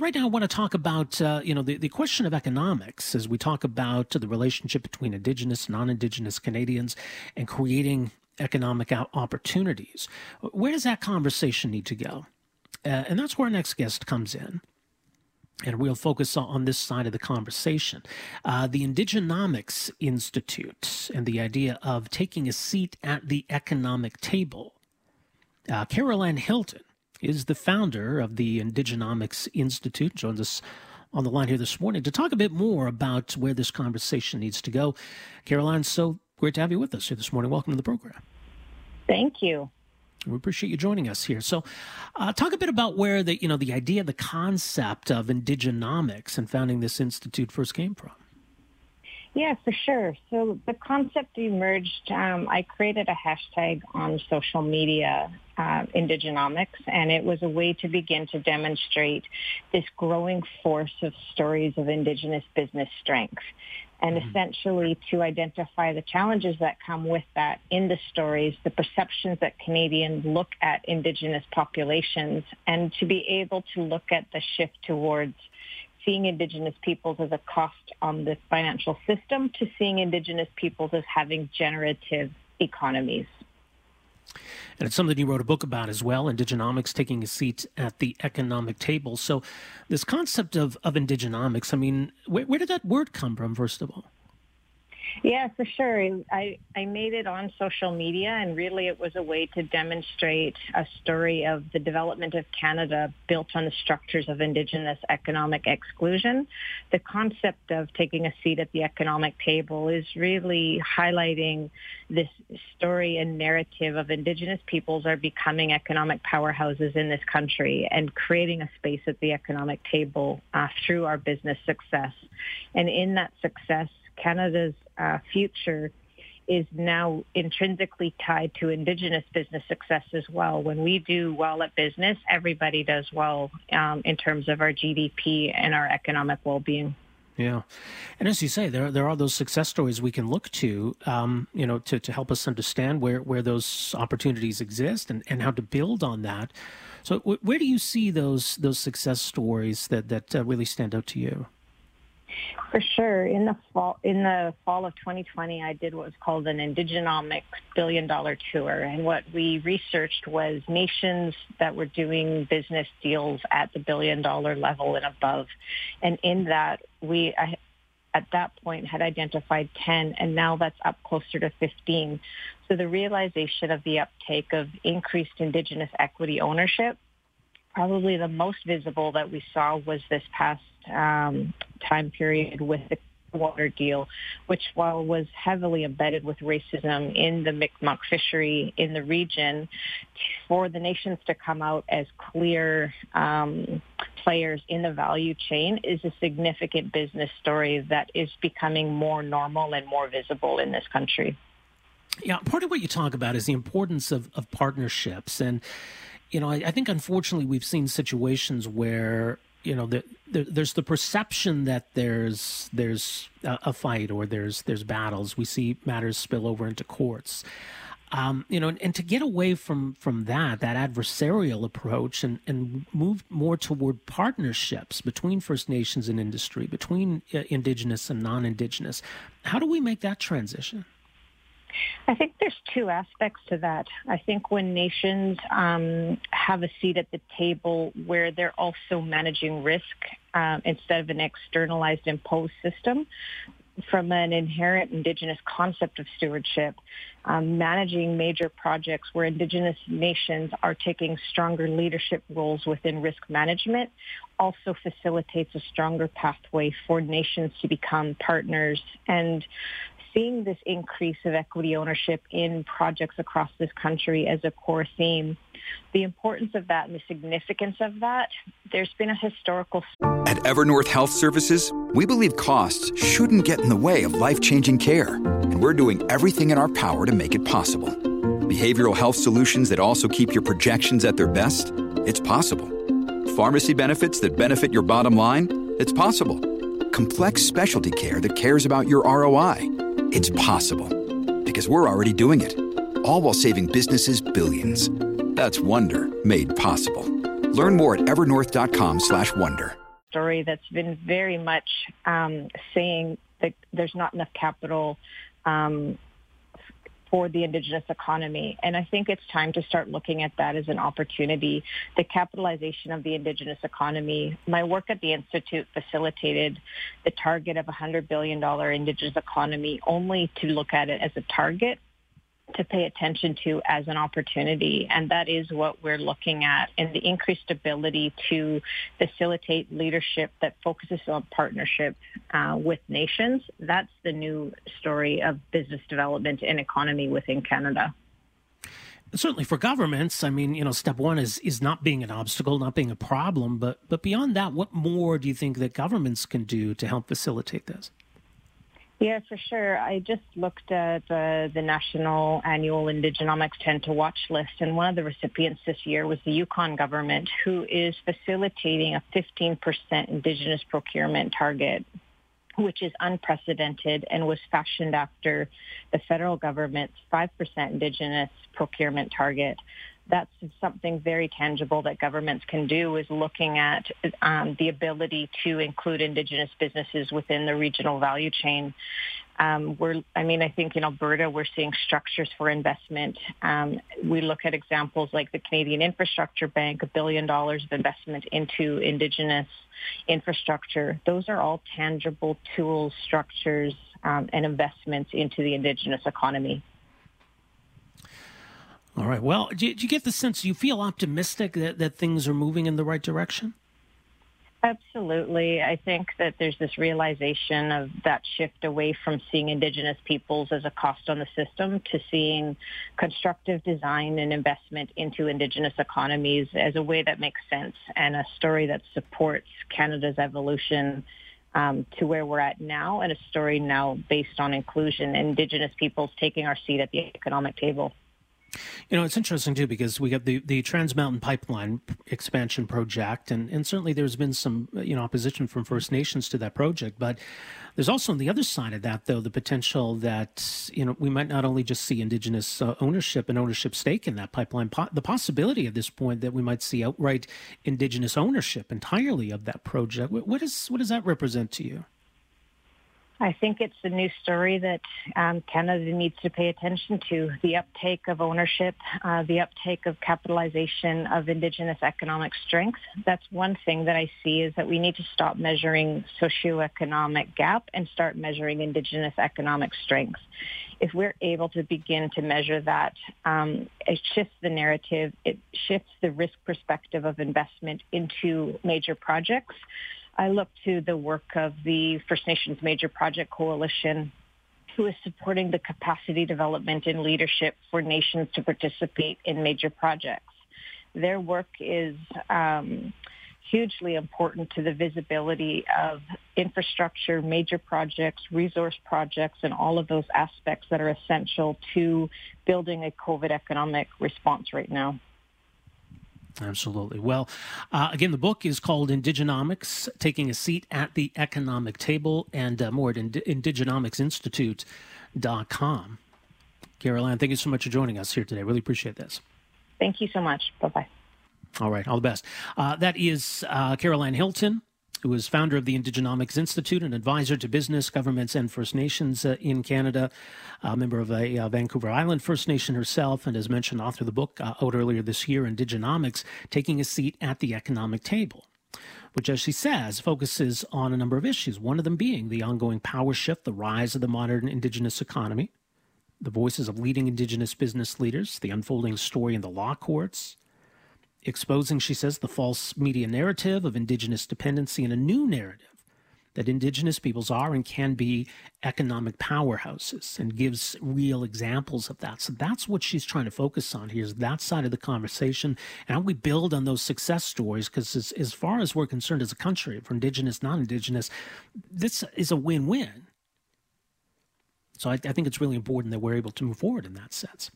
Right now, I want to talk about uh, you know the, the question of economics as we talk about the relationship between Indigenous, non-Indigenous Canadians, and creating economic opportunities. Where does that conversation need to go? Uh, and that's where our next guest comes in. And we'll focus on this side of the conversation. Uh, the Indigenomics Institute and the idea of taking a seat at the economic table. Uh, Carol Hilton is the founder of the Indigenomics Institute, joins us on the line here this morning to talk a bit more about where this conversation needs to go. Carol Anne, so great to have you with us here this morning. Welcome to the program. Thank you. We appreciate you joining us here. So, uh, talk a bit about where the you know the idea, the concept of indigenomics and founding this institute first came from. Yeah, for sure. So the concept emerged. Um, I created a hashtag on social media, uh, Indigenomics, and it was a way to begin to demonstrate this growing force of stories of Indigenous business strength and mm-hmm. essentially to identify the challenges that come with that in the stories, the perceptions that Canadians look at Indigenous populations, and to be able to look at the shift towards seeing Indigenous peoples as a cost on the financial system to seeing Indigenous peoples as having generative economies. And it's something you wrote a book about as well, Indigenomics taking a seat at the economic table. So, this concept of, of Indigenomics, I mean, where, where did that word come from, first of all? Yeah, for sure. I, I made it on social media and really it was a way to demonstrate a story of the development of Canada built on the structures of Indigenous economic exclusion. The concept of taking a seat at the economic table is really highlighting this story and narrative of Indigenous peoples are becoming economic powerhouses in this country and creating a space at the economic table uh, through our business success. And in that success, Canada's uh, future is now intrinsically tied to Indigenous business success as well. When we do well at business, everybody does well um, in terms of our GDP and our economic well-being. Yeah, and as you say, there there are those success stories we can look to, um, you know, to, to help us understand where, where those opportunities exist and, and how to build on that. So, where do you see those those success stories that that uh, really stand out to you? For sure. In the fall, in the fall of 2020, I did what was called an Indigenomics billion dollar tour. And what we researched was nations that were doing business deals at the billion dollar level and above. And in that, we, I, at that point had identified 10 and now that's up closer to 15. So the realization of the uptake of increased Indigenous equity ownership probably the most visible that we saw was this past um, time period with the water deal, which while was heavily embedded with racism in the Mi'kmaq fishery in the region, for the nations to come out as clear um, players in the value chain is a significant business story that is becoming more normal and more visible in this country. Yeah, part of what you talk about is the importance of, of partnerships and you know, I, I think unfortunately we've seen situations where you know the, the, there's the perception that there's there's a, a, fight or there's there's battles. We see matters spill over into courts. Um, you know, and, and, to get away from from that that adversarial approach and and move more toward partnerships between First Nations and industry, between uh, Indigenous and non-Indigenous. How do we make that transition? I think there's two aspects to that. I think when nations um, have a seat at the table where they're also managing risk um, instead of an externalized imposed system, from an inherent Indigenous concept of stewardship, um, managing major projects where Indigenous nations are taking stronger leadership roles within risk management also facilitates a stronger pathway for nations to become partners and seeing this increase of equity ownership in projects across this country as a core theme. The importance of that and the significance of that, there's been a historical. At Evernorth Health Services, we believe costs shouldn't get in the way of life changing care, and we're doing everything in our power to make it possible. Behavioral health solutions that also keep your projections at their best? It's possible. Pharmacy benefits that benefit your bottom line? It's possible. Complex specialty care that cares about your ROI? It's possible because we're already doing it. All while saving businesses billions. That's Wonder made possible. Learn more at evernorth.com/wonder. story that's been very much um, saying that there's not enough capital um, for the Indigenous economy. And I think it's time to start looking at that as an opportunity. The capitalization of the Indigenous economy. My work at the Institute facilitated the target of a $100 billion Indigenous economy only to look at it as a target to pay attention to as an opportunity. And that is what we're looking at and the increased ability to facilitate leadership that focuses on partnership uh, with nations. That's the new story of business development and economy within Canada. Certainly for governments, I mean, you know, step one is is not being an obstacle, not being a problem, but but beyond that, what more do you think that governments can do to help facilitate this? Yeah, for sure. I just looked at uh, the National Annual Indigenomics 10 to Watch list, and one of the recipients this year was the Yukon government, who is facilitating a 15% Indigenous procurement target, which is unprecedented and was fashioned after the federal government's 5% Indigenous procurement target that's something very tangible that governments can do is looking at um, the ability to include indigenous businesses within the regional value chain. Um, we're, I mean, I think in Alberta we're seeing structures for investment. Um, we look at examples like the Canadian Infrastructure Bank, a billion dollars of investment into indigenous infrastructure. Those are all tangible tools, structures, um, and investments into the indigenous economy. All right. Well, do you, do you, get the sense you feel optimistic that, that things are moving in the right direction? Absolutely. I think that there's this realization of that shift away from seeing Indigenous peoples as a cost on the system to seeing constructive design and investment into Indigenous economies as a way that makes sense and a story that supports Canada's evolution um, to where we're at now and a story now based on inclusion, Indigenous peoples taking our seat at the economic table. You know, it's interesting too because we got the, the Trans Mountain Pipeline expansion project, and, and certainly there's been some you know opposition from First Nations to that project. But there's also on the other side of that, though, the potential that you know we might not only just see Indigenous uh, ownership and ownership stake in that pipeline, po- the possibility at this point that we might see outright Indigenous ownership entirely of that project. What, what is what does that represent to you? I think it's a new story that um, Canada needs to pay attention to. The uptake of ownership, uh, the uptake of capitalization of Indigenous economic strength. That's one thing that I see is that we need to stop measuring socioeconomic gap and start measuring Indigenous economic strength. If we're able to begin to measure that, um, it shifts the narrative. It shifts the risk perspective of investment into major projects. I look to the work of the First Nations Major Project Coalition, who is supporting the capacity development and leadership for nations to participate in major projects. Their work is um, hugely important to the visibility of infrastructure, major projects, resource projects, and all of those aspects that are essential to building a COVID economic response right now. Absolutely. Well, uh, again, the book is called Indigenomics Taking a Seat at the Economic Table, and uh, more at ind- indigenomics.institute.com. Carol Anne, thank you so much for joining us here today. Really appreciate this. Thank you so much. Bye bye. All right. All the best. Uh, that is uh, Carol Anne Hilton who is founder of the Indigenomics Institute, an advisor to business, governments, and First Nations uh, in Canada, a member of a uh, Vancouver Island First Nation herself, and as mentioned, author of the book uh, out earlier this year, Indigenomics, taking a seat at the economic table which, as she says, focuses on a number of issues, one of them being the ongoing power shift, the rise of the modern Indigenous economy, the voices of leading Indigenous business leaders, the unfolding story in the law courts, exposing, she says, the false media narrative of Indigenous dependency and a new narrative that Indigenous peoples are and can be economic powerhouses and gives real examples of that. So that's what she's trying to focus on here is that side of the conversation and how we build on those success stories because as, as far as we're concerned as a country, for Indigenous, non-Indigenous, this is a win-win. So I, I think it's really important that we're able to move forward in that sense.